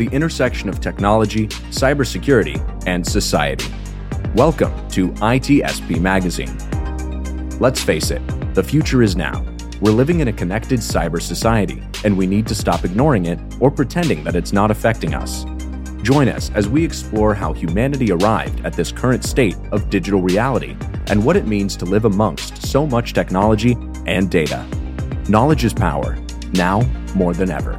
The intersection of technology, cybersecurity, and society. Welcome to ITSP Magazine. Let's face it, the future is now. We're living in a connected cyber society, and we need to stop ignoring it or pretending that it's not affecting us. Join us as we explore how humanity arrived at this current state of digital reality and what it means to live amongst so much technology and data. Knowledge is power, now more than ever.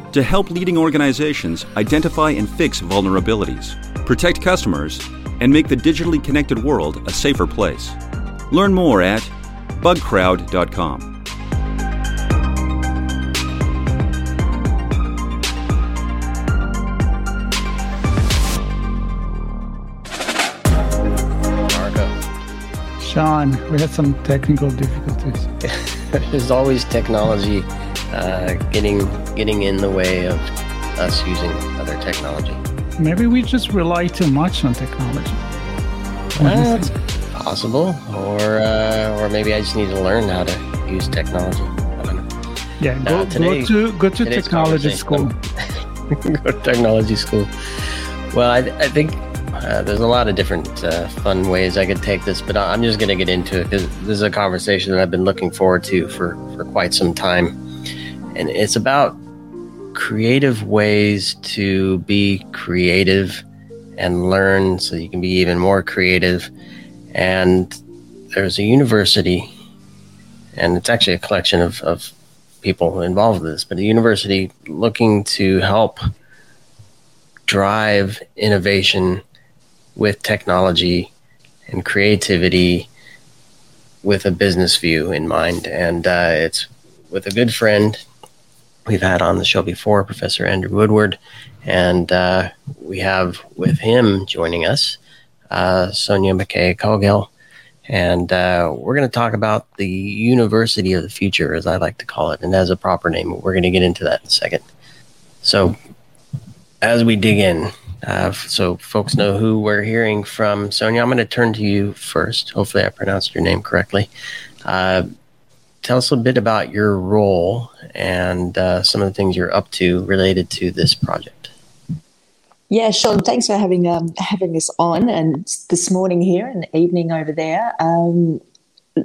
to help leading organizations identify and fix vulnerabilities, protect customers, and make the digitally connected world a safer place. Learn more at bugcrowd.com. Marco. Sean, we had some technical difficulties. There's always technology uh, getting getting in the way of us using other technology. Maybe we just rely too much on technology. Uh, possible, or uh, or maybe I just need to learn how to use technology. Yeah, go, today, go to go to technology school. go to technology school. Well, I, I think uh, there's a lot of different uh, fun ways I could take this, but I'm just going to get into it because this is a conversation that I've been looking forward to for, for quite some time. And it's about creative ways to be creative and learn so you can be even more creative. And there's a university, and it's actually a collection of, of people involved with this, but a university looking to help drive innovation with technology and creativity with a business view in mind. And uh, it's with a good friend we've had on the show before, Professor Andrew Woodward. And uh, we have with him joining us uh, Sonia McKay Cowgill. And uh, we're going to talk about the University of the Future, as I like to call it, and as a proper name. We're going to get into that in a second. So, as we dig in, uh, so folks know who we're hearing from. Sonia, I'm going to turn to you first. Hopefully, I pronounced your name correctly. Tell us a bit about your role and uh, some of the things you're up to related to this project. Yeah, Sean, thanks for having um, having us on and this morning here and evening over there. Um,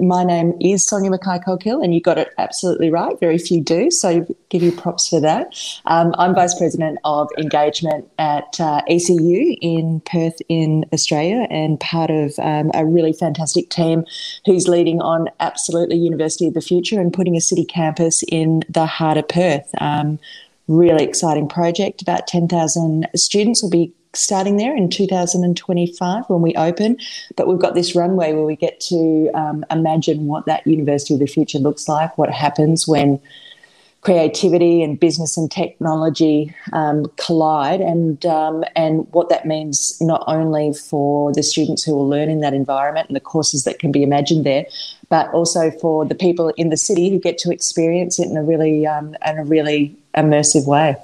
my name is Sonia Mackay Coghill, and you got it absolutely right. Very few do, so give you props for that. Um, I'm Vice President of Engagement at uh, ECU in Perth, in Australia, and part of um, a really fantastic team who's leading on absolutely University of the Future and putting a city campus in the heart of Perth. Um, really exciting project. About 10,000 students will be starting there in 2025 when we open. But we've got this runway where we get to um, imagine what that University of the Future looks like, what happens when creativity and business and technology um, collide, and um, and what that means not only for the students who will learn in that environment and the courses that can be imagined there, but also for the people in the city who get to experience it in a really um, in a really immersive way.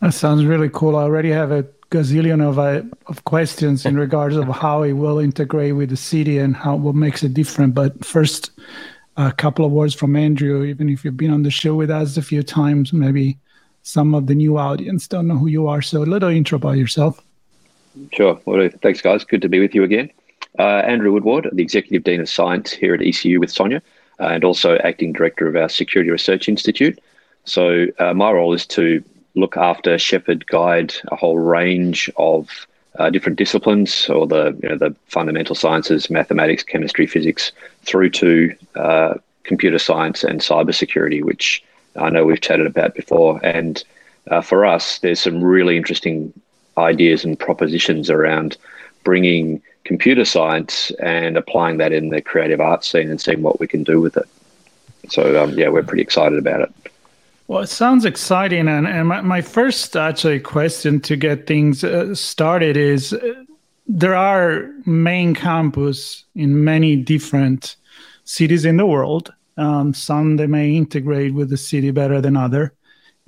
That sounds really cool. I already have a gazillion of uh, of questions in regards of how it will integrate with the city and how what makes it different. But first, a couple of words from Andrew. Even if you've been on the show with us a few times, maybe some of the new audience don't know who you are. So a little intro about yourself. Sure. Well, thanks, guys. Good to be with you again. Uh, Andrew Woodward, the Executive Dean of Science here at ECU with Sonia, uh, and also Acting Director of our Security Research Institute. So uh, my role is to look after, shepherd, guide a whole range of uh, different disciplines, or the you know, the fundamental sciences, mathematics, chemistry, physics, through to uh, computer science and cybersecurity, which I know we've chatted about before. And uh, for us, there's some really interesting ideas and propositions around bringing computer science and applying that in the creative arts scene and seeing what we can do with it. So um, yeah, we're pretty excited about it. Well, it sounds exciting, and, and my, my first actually question to get things uh, started is uh, there are main campus in many different cities in the world. Um, some they may integrate with the city better than other,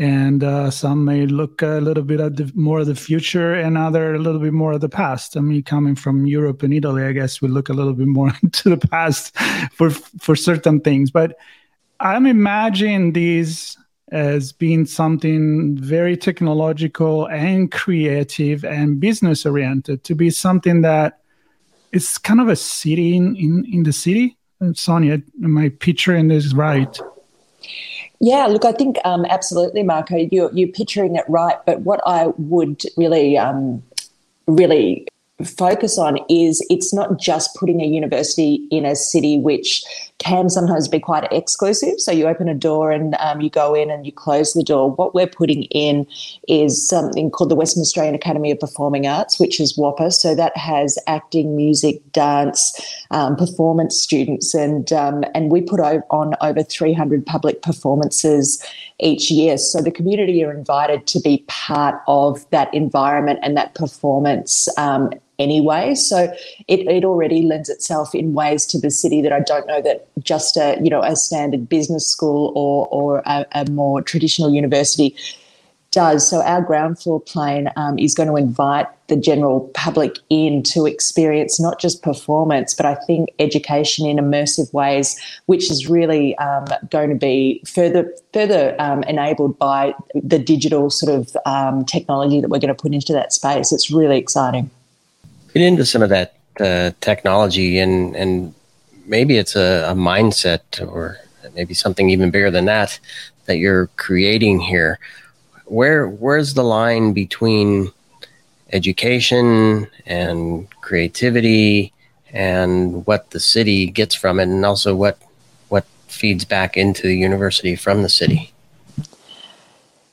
and uh, some may look a little bit at the, more of the future, and other a little bit more of the past. I mean, coming from Europe and Italy, I guess we look a little bit more into the past for for certain things. But I'm imagining these as being something very technological and creative and business oriented to be something that is kind of a city in, in, in the city. And Sonia, am I picturing this right? Yeah, look, I think um, absolutely, Marco, you're, you're picturing it right. But what I would really, um, really focus on is it's not just putting a university in a city which can sometimes be quite exclusive. So you open a door and um, you go in and you close the door. What we're putting in is something called the Western Australian Academy of Performing Arts, which is WAAPA. So that has acting, music, dance, um, performance students, and um, and we put on over 300 public performances each year. So the community are invited to be part of that environment and that performance um, anyway. So it, it already lends itself in ways to the city that I don't know that just a you know a standard business school or or a, a more traditional university does. So our ground floor plane um, is going to invite the general public in to experience not just performance, but I think education in immersive ways, which is really um, going to be further further um, enabled by the digital sort of um, technology that we're going to put into that space. It's really exciting get into some of that uh, technology and and maybe it's a, a, mindset or maybe something even bigger than that that you're creating here. Where where's the line between education and creativity and what the city gets from it and also what what feeds back into the university from the city?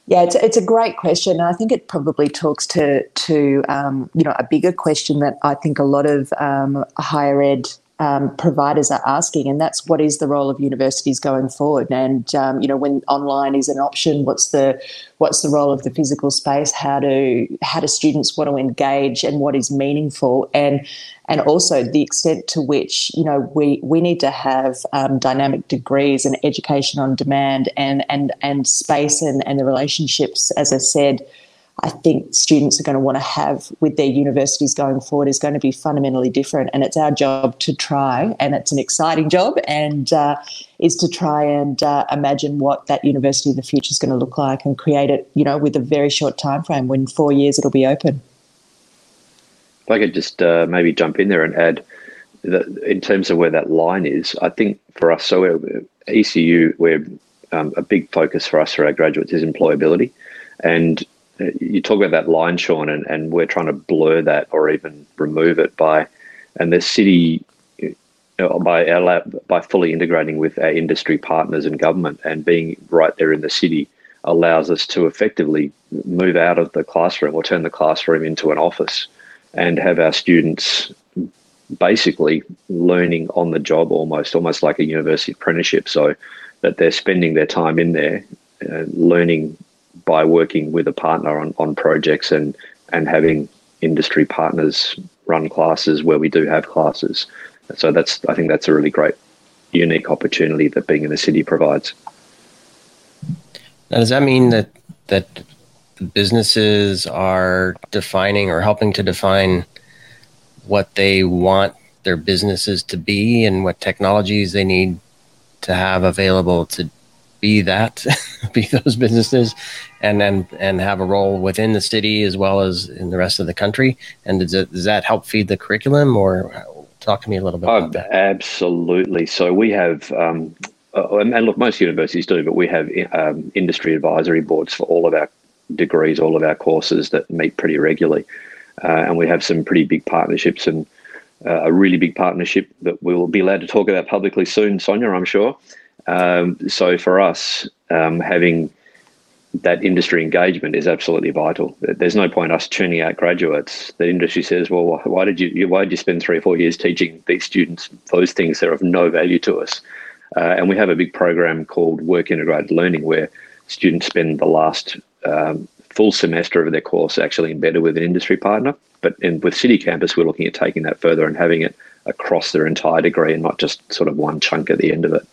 Yeah, it's, it's a great question. And I think it probably talks to, to um, you know, a bigger question that I think a lot of um, higher ed um, providers are asking, and that's what is the role of universities going forward? And um, you know, when online is an option, what's the what's the role of the physical space? How do how do students want to engage, and what is meaningful? And and also the extent to which you know we we need to have um, dynamic degrees and education on demand, and and and space and and the relationships, as I said I think students are going to want to have with their universities going forward is going to be fundamentally different. And it's our job to try, and it's an exciting job, and uh, is to try and uh, imagine what that university of the future is going to look like and create it, you know, with a very short time frame. When four years it'll be open. If I could just uh, maybe jump in there and add that in terms of where that line is, I think for us, so ECU, we're um, a big focus for us for our graduates is employability, and you talk about that line, Sean, and, and we're trying to blur that or even remove it by, and the city by our, by fully integrating with our industry partners and government and being right there in the city allows us to effectively move out of the classroom or turn the classroom into an office and have our students basically learning on the job almost almost like a university apprenticeship so that they're spending their time in there uh, learning by working with a partner on, on projects and and having industry partners run classes where we do have classes. So that's I think that's a really great unique opportunity that being in the city provides. Now, does that mean that that businesses are defining or helping to define what they want their businesses to be and what technologies they need to have available to be that, be those businesses, and then and have a role within the city as well as in the rest of the country. And does, it, does that help feed the curriculum, or talk to me a little bit about that? Absolutely. So we have. Um, uh, and look, most universities do, but we have um, industry advisory boards for all of our degrees, all of our courses that meet pretty regularly. Uh, and we have some pretty big partnerships and uh, a really big partnership that we will be allowed to talk about publicly soon, Sonia, I'm sure, um, so for us, um, having that industry engagement is absolutely vital. There's no point us churning out graduates. The industry says, "Well, why did you why did you spend three or four years teaching these students those things that are of no value to us?" Uh, and we have a big program called Work Integrated Learning where students spend the last um, full semester of their course actually embedded with an industry partner. But in, with City Campus, we're looking at taking that further and having it across their entire degree and not just sort of one chunk at the end of it.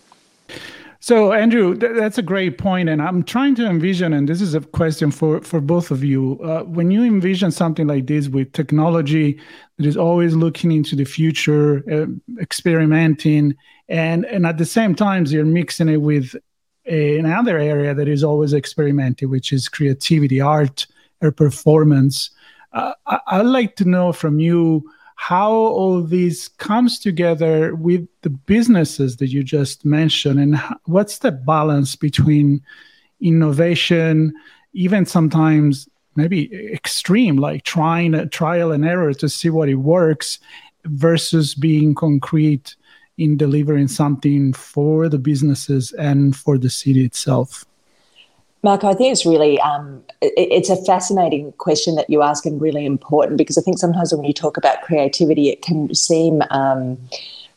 So, Andrew, th- that's a great point, and I'm trying to envision, and this is a question for for both of you. Uh, when you envision something like this with technology that is always looking into the future, uh, experimenting, and and at the same time you're mixing it with another area that is always experimenting, which is creativity, art, or performance. Uh, I- I'd like to know from you how all this comes together with the businesses that you just mentioned and what's the balance between innovation even sometimes maybe extreme like trying a trial and error to see what it works versus being concrete in delivering something for the businesses and for the city itself? Mark, I think it's really um, it's a fascinating question that you ask and really important because I think sometimes when you talk about creativity, it can seem um,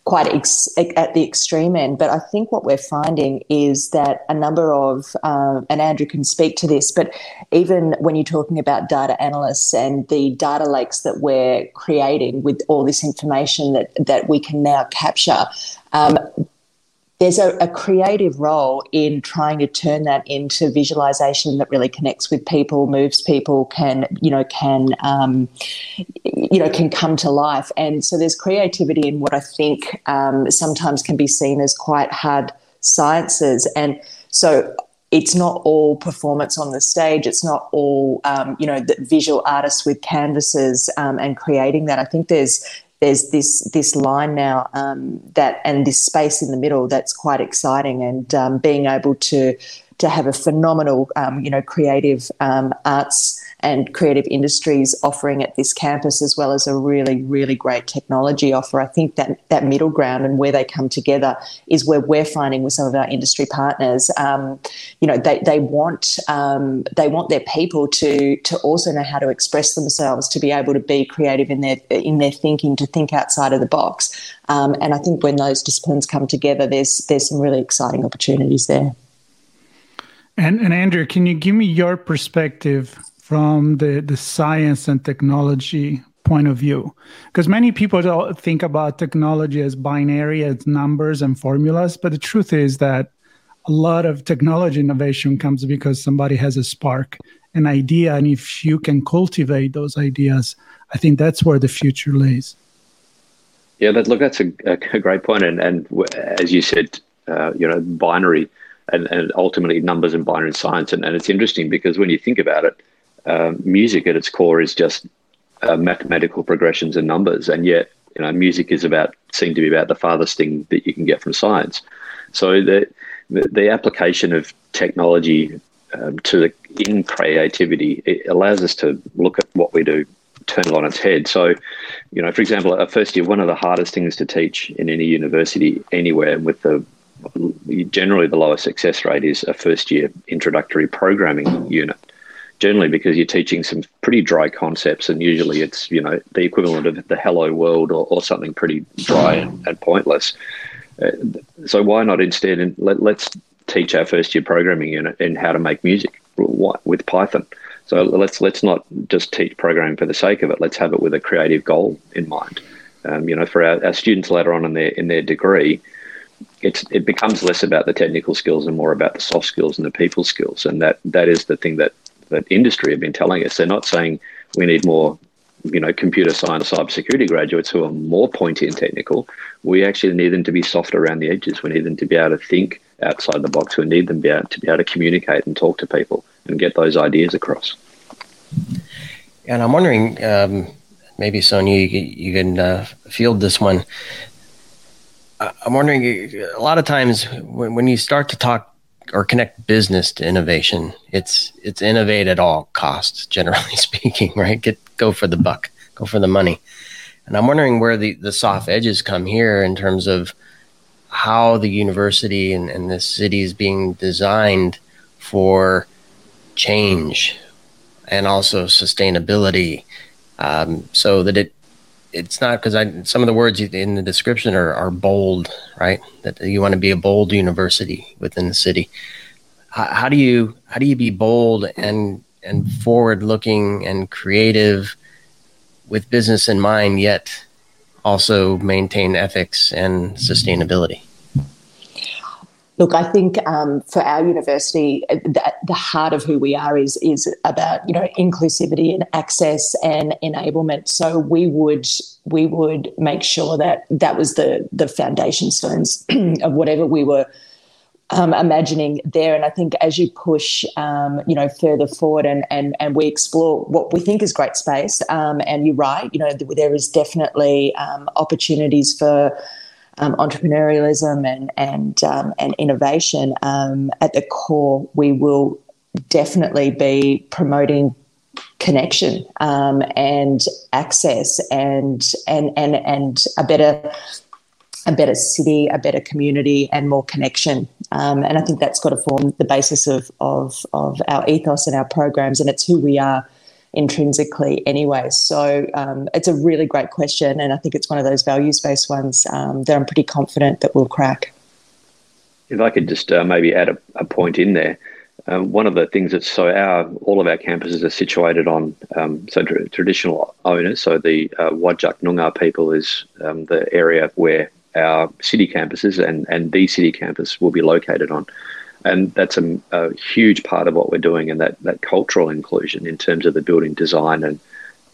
quite ex- at the extreme end. But I think what we're finding is that a number of uh, and Andrew can speak to this, but even when you're talking about data analysts and the data lakes that we're creating with all this information that that we can now capture. Um, there's a, a, creative role in trying to turn that into visualization that really connects with people, moves people, can you know can um, you know can come to life. And so there's creativity in what I think um, sometimes can be seen as quite hard sciences. And so it's not all performance on the stage. It's not all um, you know the visual artists with canvases um, and creating that. I think there's there's this this line now um, that and this space in the middle that's quite exciting and um, being able to to have a phenomenal um, you know creative um, arts and creative industries offering at this campus, as well as a really, really great technology offer. I think that that middle ground and where they come together is where we're finding with some of our industry partners. Um, you know, they, they want um, they want their people to to also know how to express themselves, to be able to be creative in their in their thinking, to think outside of the box. Um, and I think when those disciplines come together, there's there's some really exciting opportunities there. And, and Andrew, can you give me your perspective from the, the science and technology point of view. Because many people don't think about technology as binary as numbers and formulas but the truth is that a lot of technology innovation comes because somebody has a spark an idea and if you can cultivate those ideas i think that's where the future lays. Yeah but look that's a, a great point and, and as you said uh, you know binary and, and ultimately numbers and binary science and, and it's interesting because when you think about it um, music at its core is just uh, mathematical progressions and numbers, and yet you know music is about seem to be about the farthest thing that you can get from science. So the the, the application of technology um, to the, in creativity it allows us to look at what we do turn it on its head. So, you know, for example, a first year, one of the hardest things to teach in any university anywhere with the generally the lowest success rate is a first year introductory programming unit generally because you're teaching some pretty dry concepts and usually it's you know the equivalent of the hello world or, or something pretty dry and, and pointless. Uh, so why not instead and let, let's teach our first year programming unit in how to make music with python. So let's let's not just teach programming for the sake of it. Let's have it with a creative goal in mind. Um, you know for our, our students later on in their in their degree it's it becomes less about the technical skills and more about the soft skills and the people skills. And that that is the thing that that industry have been telling us. They're not saying we need more, you know, computer science, cybersecurity graduates who are more pointy and technical. We actually need them to be soft around the edges. We need them to be able to think outside the box. We need them to be able to, be able to communicate and talk to people and get those ideas across. And I'm wondering, um, maybe Sonia, you, you can uh, field this one. I'm wondering, a lot of times when, when you start to talk or connect business to innovation. It's it's innovate at all costs, generally speaking, right? Get go for the buck, go for the money. And I'm wondering where the, the soft edges come here in terms of how the university and, and the city is being designed for change and also sustainability um, so that it it's not because I some of the words in the description are, are bold, right? That you want to be a bold university within the city. How, how do you how do you be bold and and forward looking and creative with business in mind, yet also maintain ethics and sustainability? Look, I think um, for our university, the, the, heart of who we are is is about you know inclusivity and access and enablement. So we would we would make sure that that was the the foundation stones of whatever we were um, imagining there. And I think as you push, um, you know, further forward and, and, and we explore what we think is great space, um, and you're right, you know, there is definitely um, opportunities for um, entrepreneurialism and and um, and innovation. um, at the core, we will definitely be promoting connection and access and and and and a better a better city, a better community, and more connection. Um, and I think that's got to form the basis of, of, of our ethos and our programs, and it's who we are intrinsically anyway. So um, it's a really great question, and I think it's one of those values based ones um, that I'm pretty confident that we'll crack. If I could just uh, maybe add a, a, point in there. Um, one of the things that's so our all of our campuses are situated on um, so tra- traditional owners. So the uh, Whadjuk Noongar people is um, the area where our city campuses and, and the city campus will be located on. And that's a, a, huge part of what we're doing and that, that cultural inclusion in terms of the building design and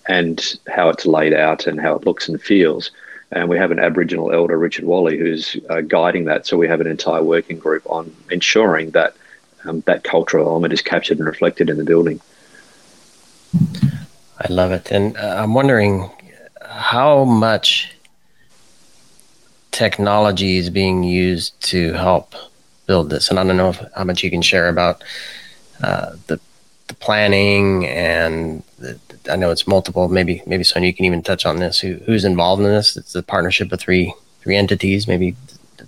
and how it's laid out and how it looks and feels. And we have an Aboriginal elder, Richard Walley, who's uh, guiding that. So we have an entire working group on ensuring that um, that cultural element is captured and reflected in the building. I love it. And uh, I'm wondering how much technology is being used to help build this. And I don't know if, how much you can share about uh, the, the planning and the, I know it's multiple. Maybe maybe Sonia you can even touch on this. Who, who's involved in this? It's a partnership of three three entities. Maybe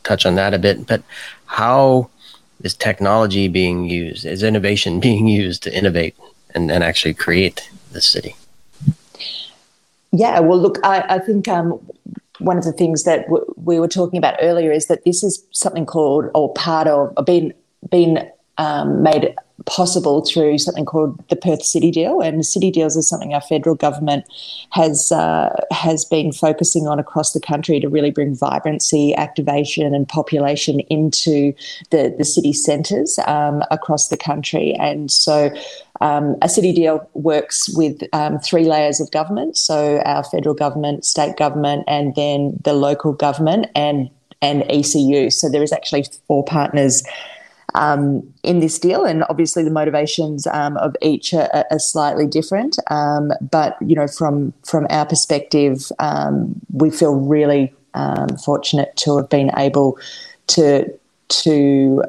touch on that a bit. But how is technology being used? Is innovation being used to innovate and, and actually create the city? Yeah, well, look, I, I think um, one of the things that w- we were talking about earlier is that this is something called or part of or been been um, made possible through something called the Perth City Deal, and City Deals is something our federal government has uh, has been focusing on across the country to really bring vibrancy, activation, and population into the the city centres um, across the country. And so, um, a city deal works with um, three layers of government: so our federal government, state government, and then the local government, and and ECU. So there is actually four partners um, in this deal, and obviously the motivations um, of each are, are slightly different. Um, but you know, from from our perspective, um, we feel really um, fortunate to have been able to to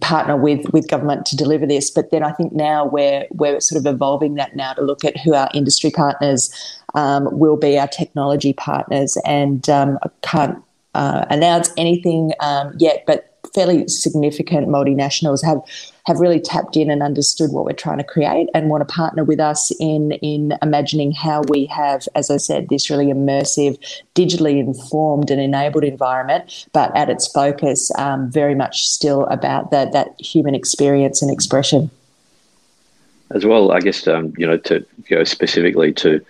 partner with with government to deliver this. But then I think now we're we're sort of evolving that now to look at who our industry partners um, will be, our technology partners, and I can't uh, announce anything yet, but fairly significant multinationals have have really tapped in and understood what we're trying to create and want to partner with us in in imagining how we have, as I said, this really immersive, digitally informed and enabled environment, but at its focus, um, very much still about that that human experience and expression. As well, I guess um, you know to go specifically to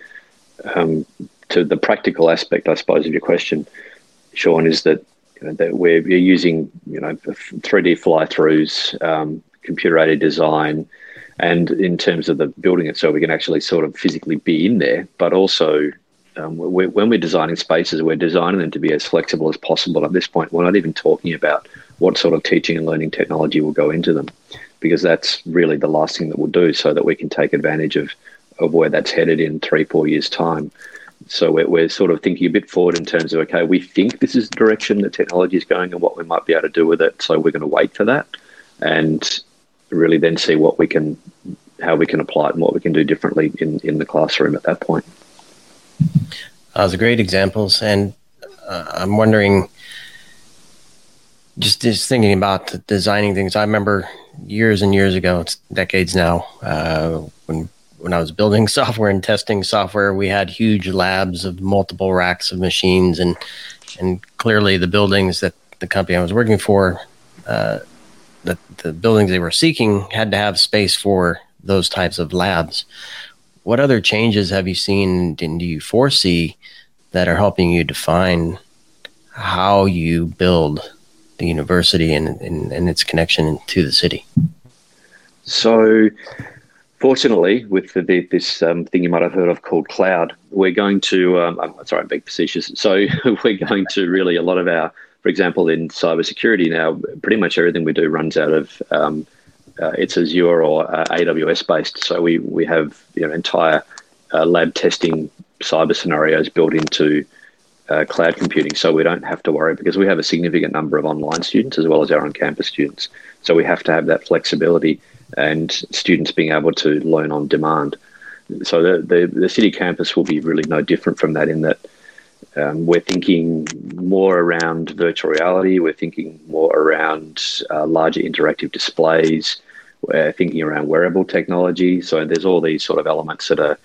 um, to the practical aspect, I suppose, of your question, Sean, is that that we're, we're using you know 3D fly-throughs, um, computer-aided design, and in terms of the building itself, we can actually sort of physically be in there, but also um, we're, when we're designing spaces, we're designing them to be as flexible as possible. At this point, we're not even talking about what sort of teaching and learning technology will go into them, because that's really the last thing that we'll do, so that we can take advantage of of where that's headed in three, four years' time. So we're, we're sort of thinking a bit forward in terms of, okay, we think this is the direction that technology is going and what we might be able to do with it. So we're going to wait for that and really then see what we can, how we can apply it and what we can do differently in, in the classroom at that point. Those are great examples. And uh, I'm wondering, just, just thinking about designing things, I remember years and years ago, it's decades now, uh, when when I was building software and testing software, we had huge labs of multiple racks of machines, and and clearly the buildings that the company I was working for, uh, the the buildings they were seeking had to have space for those types of labs. What other changes have you seen and do you foresee that are helping you define how you build the university and, and, and its connection to the city? So, fortunately, with the, this um, thing you might have heard of called cloud, we're going to, um, I'm sorry, I'm being facetious. So, we're going to really, a lot of our, for example, in cybersecurity now, pretty much everything we do runs out of, um, uh, it's Azure or uh, AWS based. So, we, we have you know, entire uh, lab testing cyber scenarios built into uh, cloud computing, so we don't have to worry because we have a significant number of online students as well as our on-campus students. So we have to have that flexibility and students being able to learn on demand. So the the, the city campus will be really no different from that in that. Um, we're thinking more around virtual reality. We're thinking more around uh, larger interactive displays. We're thinking around wearable technology. So there's all these sort of elements that are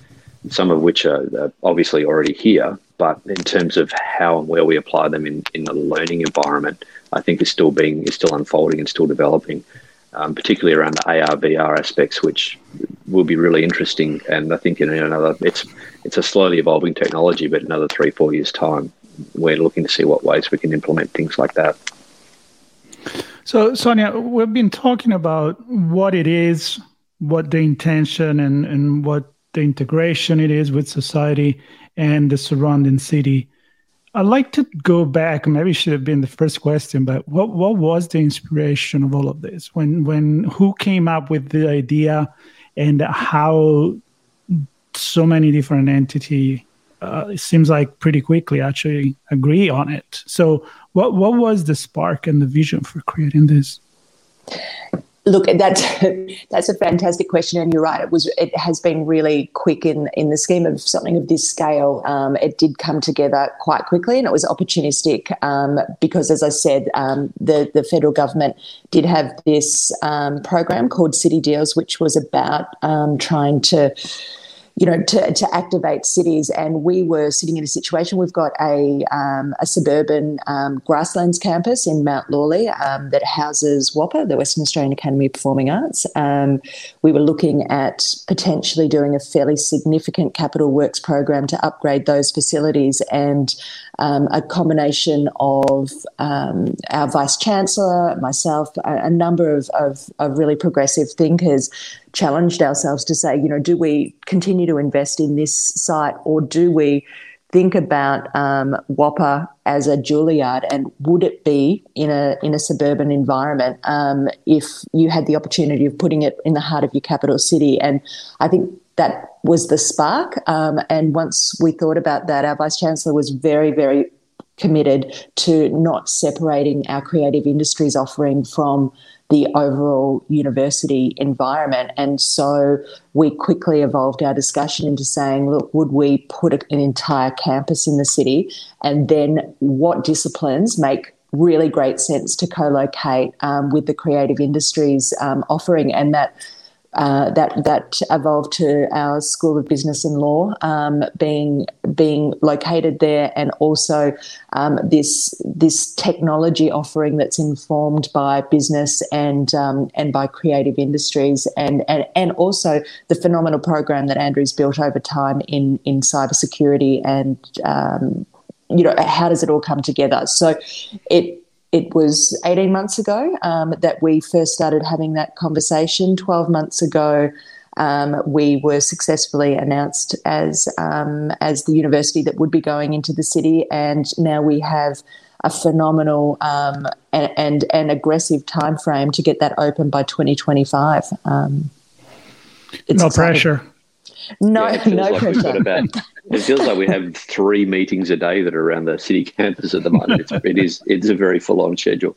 some of which are obviously already here, but in terms of how and where we apply them in, in the learning environment, I think is still being is still unfolding and still developing, um, particularly around the AR VR aspects, which will be really interesting. And I think in another, it's it's a slowly evolving technology, but in another three four years time, we're looking to see what ways we can implement things like that. So Sonia, we've been talking about what it is, what the intention, and and what the integration it is with society and the surrounding city. I'd like to go back. Maybe should have been the first question, but what what was the inspiration of all of this? When when who came up with the idea, and how so many different entity uh, it seems like pretty quickly actually agree on it. So what what was the spark and the vision for creating this? Look, that's that's a fantastic question, and you're right. It was it has been really quick in in the scheme of something of this scale. Um, it did come together quite quickly, and it was opportunistic um, because, as I said, um, the the federal government did have this um, program called City Deals, which was about um, trying to you know, to, to activate cities. And we were sitting in a situation. We've got a um, a suburban um, grasslands campus in Mount Lawley um, that houses WAAPA, the Western Australian Academy of Performing Arts. Um, we were looking at potentially doing a fairly significant capital works program to upgrade those facilities and um, a combination of um, our vice chancellor, myself, a, a number of, of, of, really progressive thinkers challenged ourselves to say, you know, do we continue to invest in this site or do we think about um, WAAPA as a Juilliard and would it be in a in a suburban environment um, if you had the opportunity of putting it in the heart of your capital city? And I think that was the spark. Um, and once we thought about that, our vice chancellor was very, very committed to not separating our creative industries offering from the overall university environment. And so we quickly evolved our discussion into saying, look, would we put an entire campus in the city? And then what disciplines make really great sense to co locate um, with the creative industries um, offering? And that uh, that that evolved to our School of Business and Law um, being being located there, and also um, this this technology offering that's informed by business and um, and by creative industries, and, and and also the phenomenal program that Andrew's built over time in in cybersecurity and um, you know how does it all come together? So it it was 18 months ago um, that we first started having that conversation. 12 months ago, um, we were successfully announced as um, as the university that would be going into the city, and now we have a phenomenal um, and, and, and aggressive time frame to get that open by 2025. Um, no exciting. pressure. No, yeah, no like pressure. About, it feels like we have three meetings a day that are around the city campus at the moment. It's, it is it's a very full on schedule.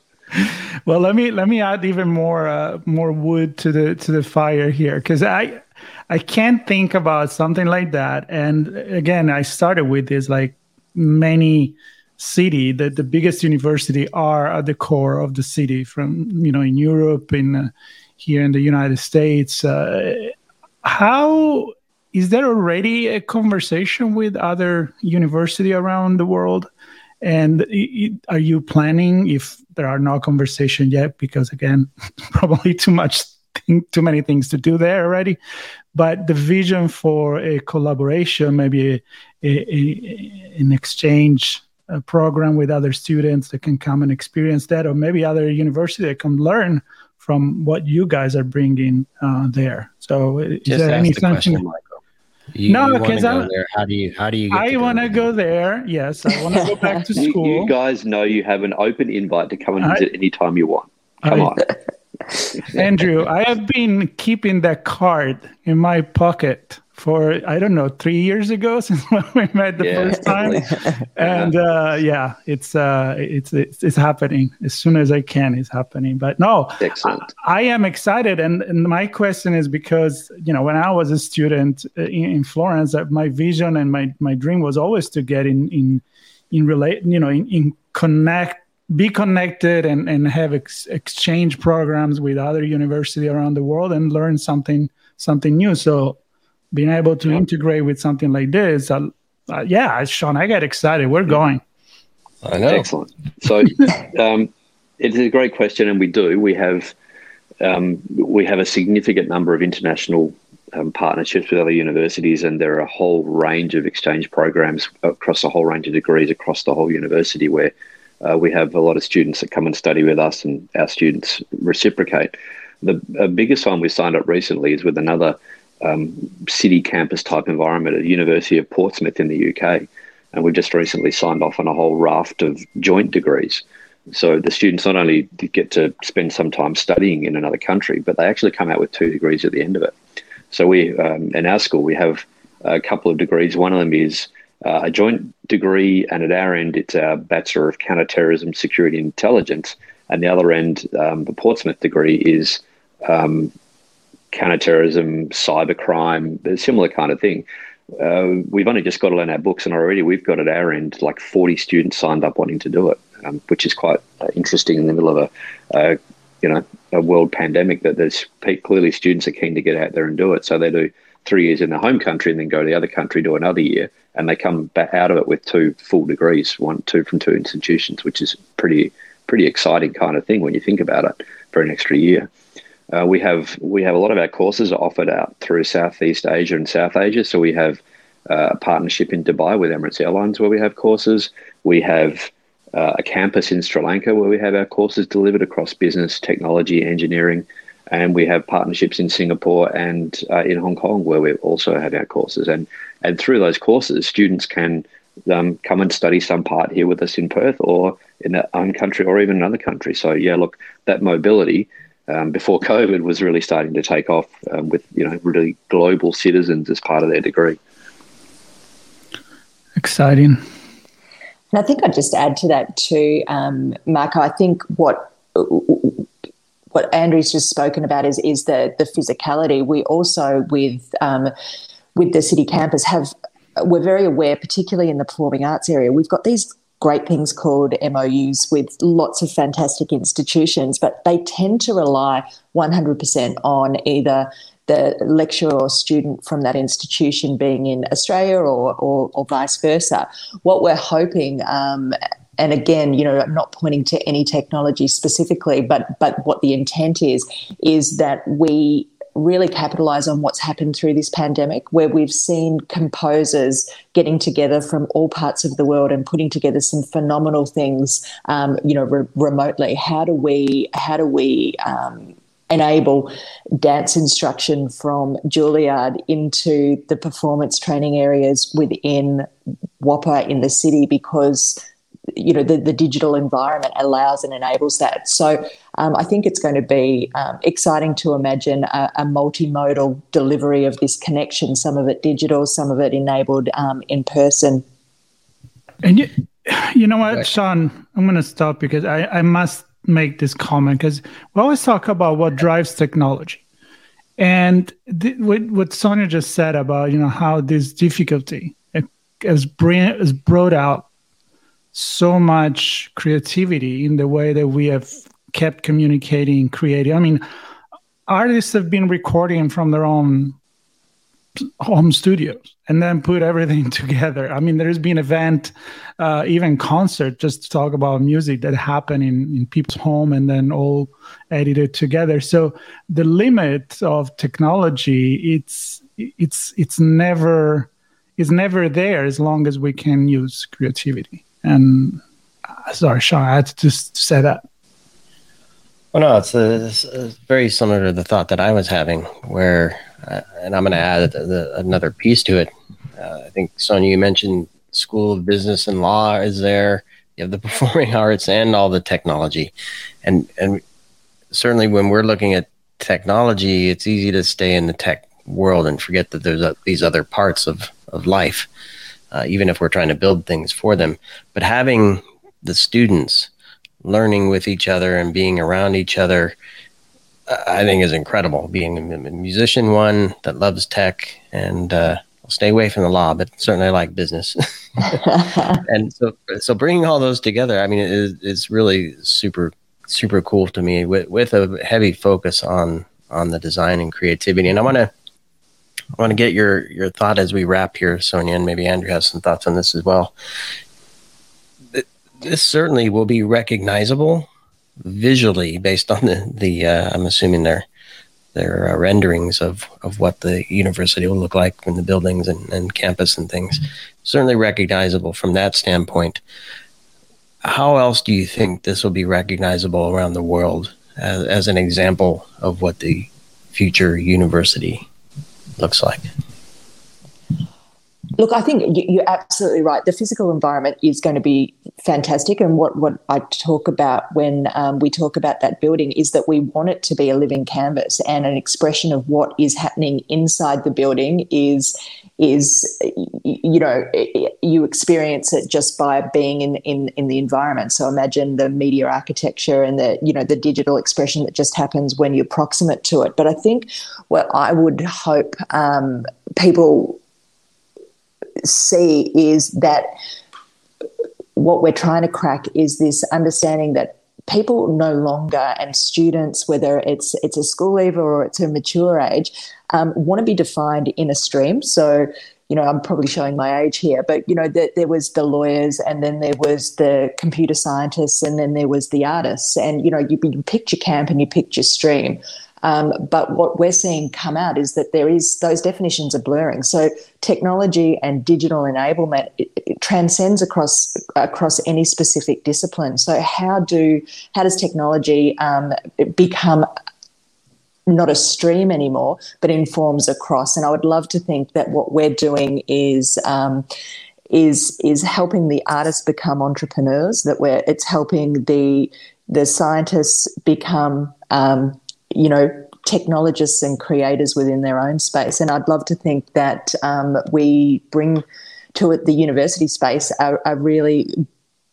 Well, let me let me add even more uh, more wood to the to the fire here because I I can't think about something like that. And again, I started with this like many city that the biggest university are at the core of the city from you know in Europe in uh, here in the United States. Uh, how is there already a conversation with other university around the world? And are you planning if there are no conversation yet? Because again, probably too much, too many things to do there already. But the vision for a collaboration, maybe a, a, a, an exchange program with other students that can come and experience that, or maybe other university that can learn from what you guys are bringing uh, there. So, is Just there any the question, Michael. You, no, because I'm there. How do you how do you? I want to go there. Yes, I want to go back to you, school. you, guys know you have an open invite to come and visit I, anytime you want. Come I, on, Andrew. I have been keeping that card in my pocket for I don't know three years ago since when we met the yeah, first time, and uh, yeah, it's, uh, it's it's it's happening. As soon as I can. It's happening, but no. I, I am excited, and, and my question is because you know when I was a student uh, in, in Florence, uh, my vision and my my dream was always to get in in in relate you know in, in connect be connected and, and have ex- exchange programs with other university around the world and learn something something new. So being able to yeah. integrate with something like this, uh, uh, yeah, Sean, I get excited. We're going. I know. Excellent. So um, it's a great question, and we do. We have um, we have a significant number of international um, partnerships with other universities, and there are a whole range of exchange programs across a whole range of degrees across the whole university where uh, we have a lot of students that come and study with us, and our students reciprocate. The uh, biggest one we signed up recently is with another um, city campus type environment at the University of Portsmouth in the UK. And we've just recently signed off on a whole raft of joint degrees. So the students not only get to spend some time studying in another country, but they actually come out with two degrees at the end of it. So we, um, in our school, we have a couple of degrees. One of them is uh, a joint degree, and at our end, it's our Bachelor of Counterterrorism, Security, Intelligence. And the other end, um, the Portsmouth degree, is um, counterterrorism, cybercrime, a similar kind of thing. Uh, we've only just got to learn our books, and already we've got at our end like 40 students signed up wanting to do it, um, which is quite uh, interesting in the middle of a, you know, a world pandemic. That there's clearly students are keen to get out there and do it, so they do three years in their home country and then go to the other country do another year, and they come back out of it with two full degrees, one two from two institutions, which is pretty pretty exciting kind of thing when you think about it for an extra year. Uh, we have we have a lot of our courses offered out through Southeast Asia and South Asia. So we have uh, a partnership in Dubai with Emirates Airlines where we have courses. We have uh, a campus in Sri Lanka where we have our courses delivered across business, technology, engineering, and we have partnerships in Singapore and uh, in Hong Kong where we also have our courses. And and through those courses, students can um, come and study some part here with us in Perth or in their own country or even another country. So yeah, look, that mobility um, before COVID was really starting to take off um, with you know really global citizens as part of their degree. Exciting. And I think I'd just add to that too, um, Marco. I think what what Andrew's just spoken about is is the the physicality. We also with um, with the city campus have we're very aware, particularly in the performing arts area, we've got these great things called MOUs with lots of fantastic institutions, but they tend to rely 100% on either the lecturer or student from that institution being in Australia or, or, or vice versa. What we're hoping, um, and again, you know, I'm not pointing to any technology specifically, but but what the intent is, is that we really capitalize on what's happened through this pandemic, where we've seen composers getting together from all parts of the world and putting together some phenomenal things, um, you know, re- remotely. How do we? How do we? Um, enable dance instruction from Juilliard into the performance training areas within WAAPA in the city because you know the, the digital environment allows and enables that. So um, i think it's going to be um, exciting to imagine a, a, multimodal delivery of this connection some of it digital some of it enabled um, in person. And you, you know what sean? I'm going to stop because I, I must make this comment because we always talk about what drives technology. And th- what, what sonia just said about you know how this difficulty has, bring, has brought out so much creativity in the way that we have kept communicating, creating. I mean, artists have been recording from their own home studios and then put everything together. I mean, there's been event, uh, even concert, just to talk about music that happen in, in people's home and then all edited together. So the limit of technology, it's it's it's never is never there as long as we can use creativity. And uh, sorry, Sean, I had to just say that. Well, no, it's, a, it's a very similar to the thought that I was having, where, uh, and I'm going to add the, another piece to it. Uh, I think Sonia, you mentioned School of Business and Law is there. You have the performing arts and all the technology, and and certainly when we're looking at technology, it's easy to stay in the tech world and forget that there's a, these other parts of of life, uh, even if we're trying to build things for them. But having the students learning with each other and being around each other, I think is incredible. Being a musician, one that loves tech, and uh, stay away from the law, but certainly I like business. and so, so bringing all those together, I mean, it is, it's really super, super cool to me with, with a heavy focus on on the design and creativity. And I want to I want to get your your thought as we wrap here, Sonia, and maybe Andrew has some thoughts on this as well. This certainly will be recognizable visually based on the the uh, I'm assuming their their uh, renderings of of what the university will look like in the buildings and, and campus and things. Certainly recognizable from that standpoint. How else do you think this will be recognizable around the world as, as an example of what the future university looks like? Look, I think you're absolutely right. The physical environment is going to be fantastic. And what, what I talk about when um, we talk about that building is that we want it to be a living canvas and an expression of what is happening inside the building is is you know you experience it just by being in, in in the environment so imagine the media architecture and the you know the digital expression that just happens when you're proximate to it but i think what i would hope um, people see is that what we're trying to crack is this understanding that people no longer and students whether it's it's a school leaver or it's a mature age um, want to be defined in a stream. So, you know, I'm probably showing my age here, but you know, that there was the lawyers, and then there was the computer scientists, and then there was the artists, and you know, you, you picked your camp and you picked your stream. Um, but what we're seeing come out is that there is those definitions are blurring. So technology and digital enablement it, it transcends across across any specific discipline. So how do how does technology um, become not a stream anymore, but informs across. And I would love to think that what we're doing is um, is is helping the artists become entrepreneurs. That we're it's helping the the scientists become um, you know technologists and creators within their own space. And I'd love to think that um, we bring to it the university space a, a really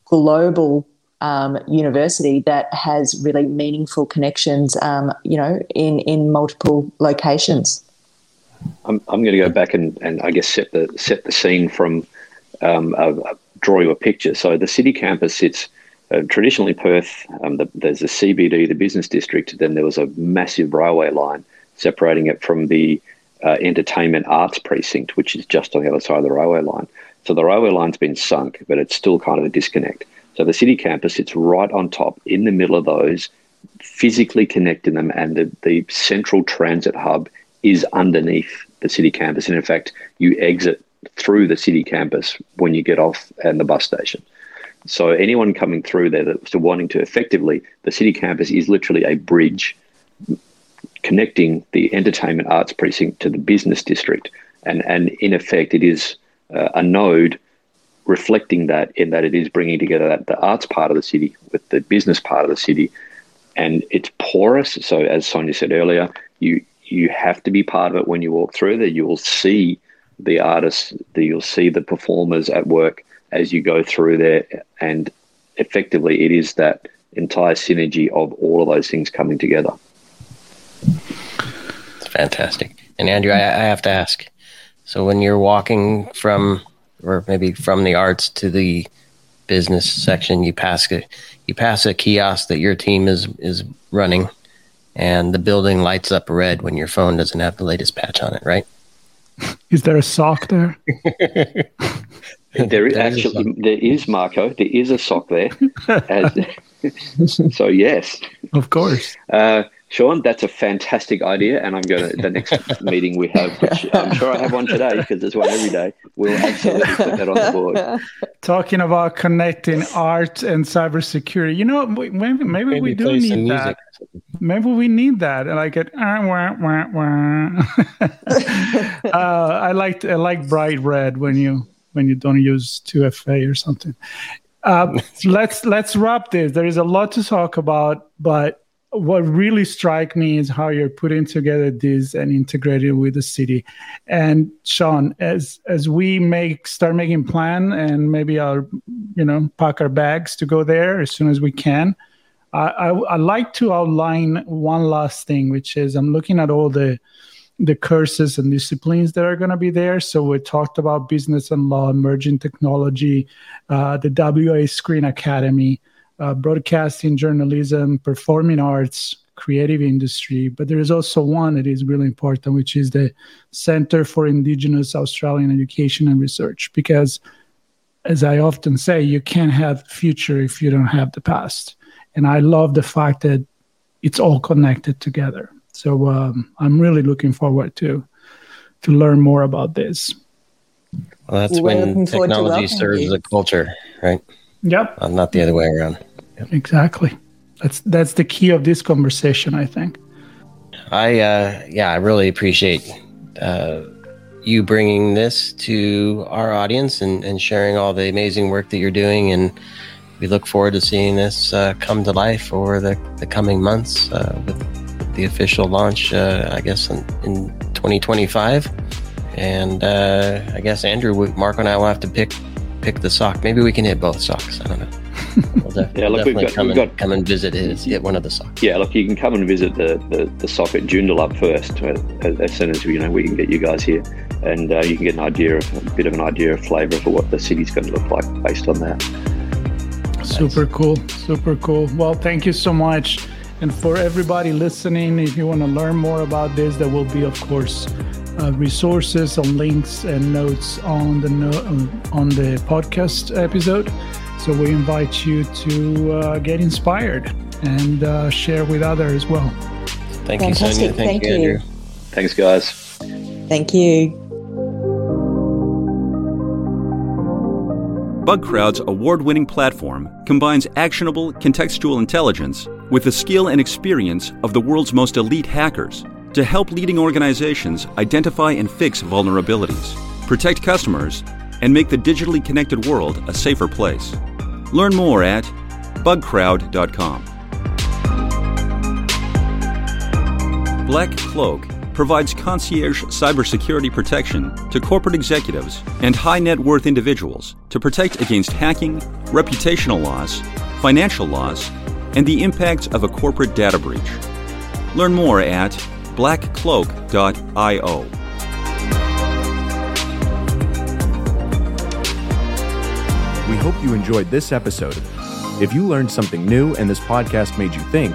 global um, university that has really meaningful connections, um, you know, in, in multiple locations. I'm, I'm going to go back and, and I guess set the set the scene from um, draw you a picture. So the city campus sits uh, traditionally Perth. Um, the, there's the CBD, the business district. Then there was a massive railway line separating it from the uh, entertainment arts precinct, which is just on the other side of the railway line. So the railway line's been sunk, but it's still kind of a disconnect. So the city campus sits right on top in the middle of those, physically connecting them, and the, the central transit hub is underneath the city campus. And in fact, you exit through the city campus when you get off at the bus station. So anyone coming through there that's wanting to effectively, the city campus is literally a bridge connecting the entertainment arts precinct to the business district. And, and in effect, it is uh, a node reflecting that in that it is bringing together that, the arts part of the city with the business part of the city, and it's porous. So as Sonia said earlier, you you have to be part of it when you walk through there. You will see the artists, you'll see the performers at work as you go through there, and effectively, it is that entire synergy of all of those things coming together. It's fantastic. And Andrew, I, I have to ask. So when you're walking from or maybe from the arts to the business section, you pass a you pass a kiosk that your team is is running, and the building lights up red when your phone doesn't have the latest patch on it, right? Is there a SOC there? there is actually there is Marco. There is a SOC there. As, so yes, of course. Uh, Sean, that's a fantastic idea, and I'm going to the next meeting we have, which I'm sure I have one today because there's one every day. We'll absolutely put that on the board. Talking about connecting art and cybersecurity, you know, maybe maybe, maybe we do need that. Maybe we need that. Like it. Uh, wah, wah, wah. uh, I like I like bright red when you when you don't use 2FA or something. Uh, let's let's wrap this. There is a lot to talk about, but what really strike me is how you're putting together this and integrating with the city. And Sean, as as we make start making plan and maybe I'll you know pack our bags to go there as soon as we can. I, I, I like to outline one last thing, which is I'm looking at all the the courses and disciplines that are going to be there. So we talked about business and law, emerging technology, uh, the WA Screen Academy, uh, broadcasting, journalism, performing arts, creative industry. But there is also one that is really important, which is the Center for Indigenous Australian Education and Research. Because, as I often say, you can't have future if you don't have the past. And I love the fact that it's all connected together. So um, I'm really looking forward to to learn more about this. Well, that's We're when technology serves the culture, right? Yep. Uh, not the other way around. Yep. Exactly. That's that's the key of this conversation, I think. I uh, yeah, I really appreciate uh, you bringing this to our audience and, and sharing all the amazing work that you're doing, and we look forward to seeing this uh, come to life over the, the coming months uh, with the official launch, uh, I guess, in, in 2025. And uh, I guess Andrew, Marco, and I will have to pick pick the SOC. Maybe we can hit both SOCs. I don't know. We'll def- yeah, look, we've got, come, we've and, got, come and visit his, hit one of the SOCs. Yeah, look, you can come and visit the, the, the SOC at Joondalup first uh, as, as, soon as you know we can get you guys here, and uh, you can get an idea of a bit of an idea of flavour for what the city's going to look like based on that. Super cool, super cool. Well, thank you so much. And for everybody listening, if you want to learn more about this, there will be, of course, uh, resources and links and notes on the no- on the podcast episode. So we invite you to uh, get inspired and uh, share with others as well. Thank Fantastic. you, Sonia. Thank, Thank you, Andrew. Thanks, guys. Thank you. Bugcrowd's award winning platform combines actionable contextual intelligence with the skill and experience of the world's most elite hackers to help leading organizations identify and fix vulnerabilities, protect customers, and make the digitally connected world a safer place. Learn more at bugcrowd.com. BlackCloak provides concierge cybersecurity protection to corporate executives and high net worth individuals to protect against hacking, reputational loss, financial loss, and the impacts of a corporate data breach. Learn more at blackcloak.io. We hope you enjoyed this episode. If you learned something new and this podcast made you think,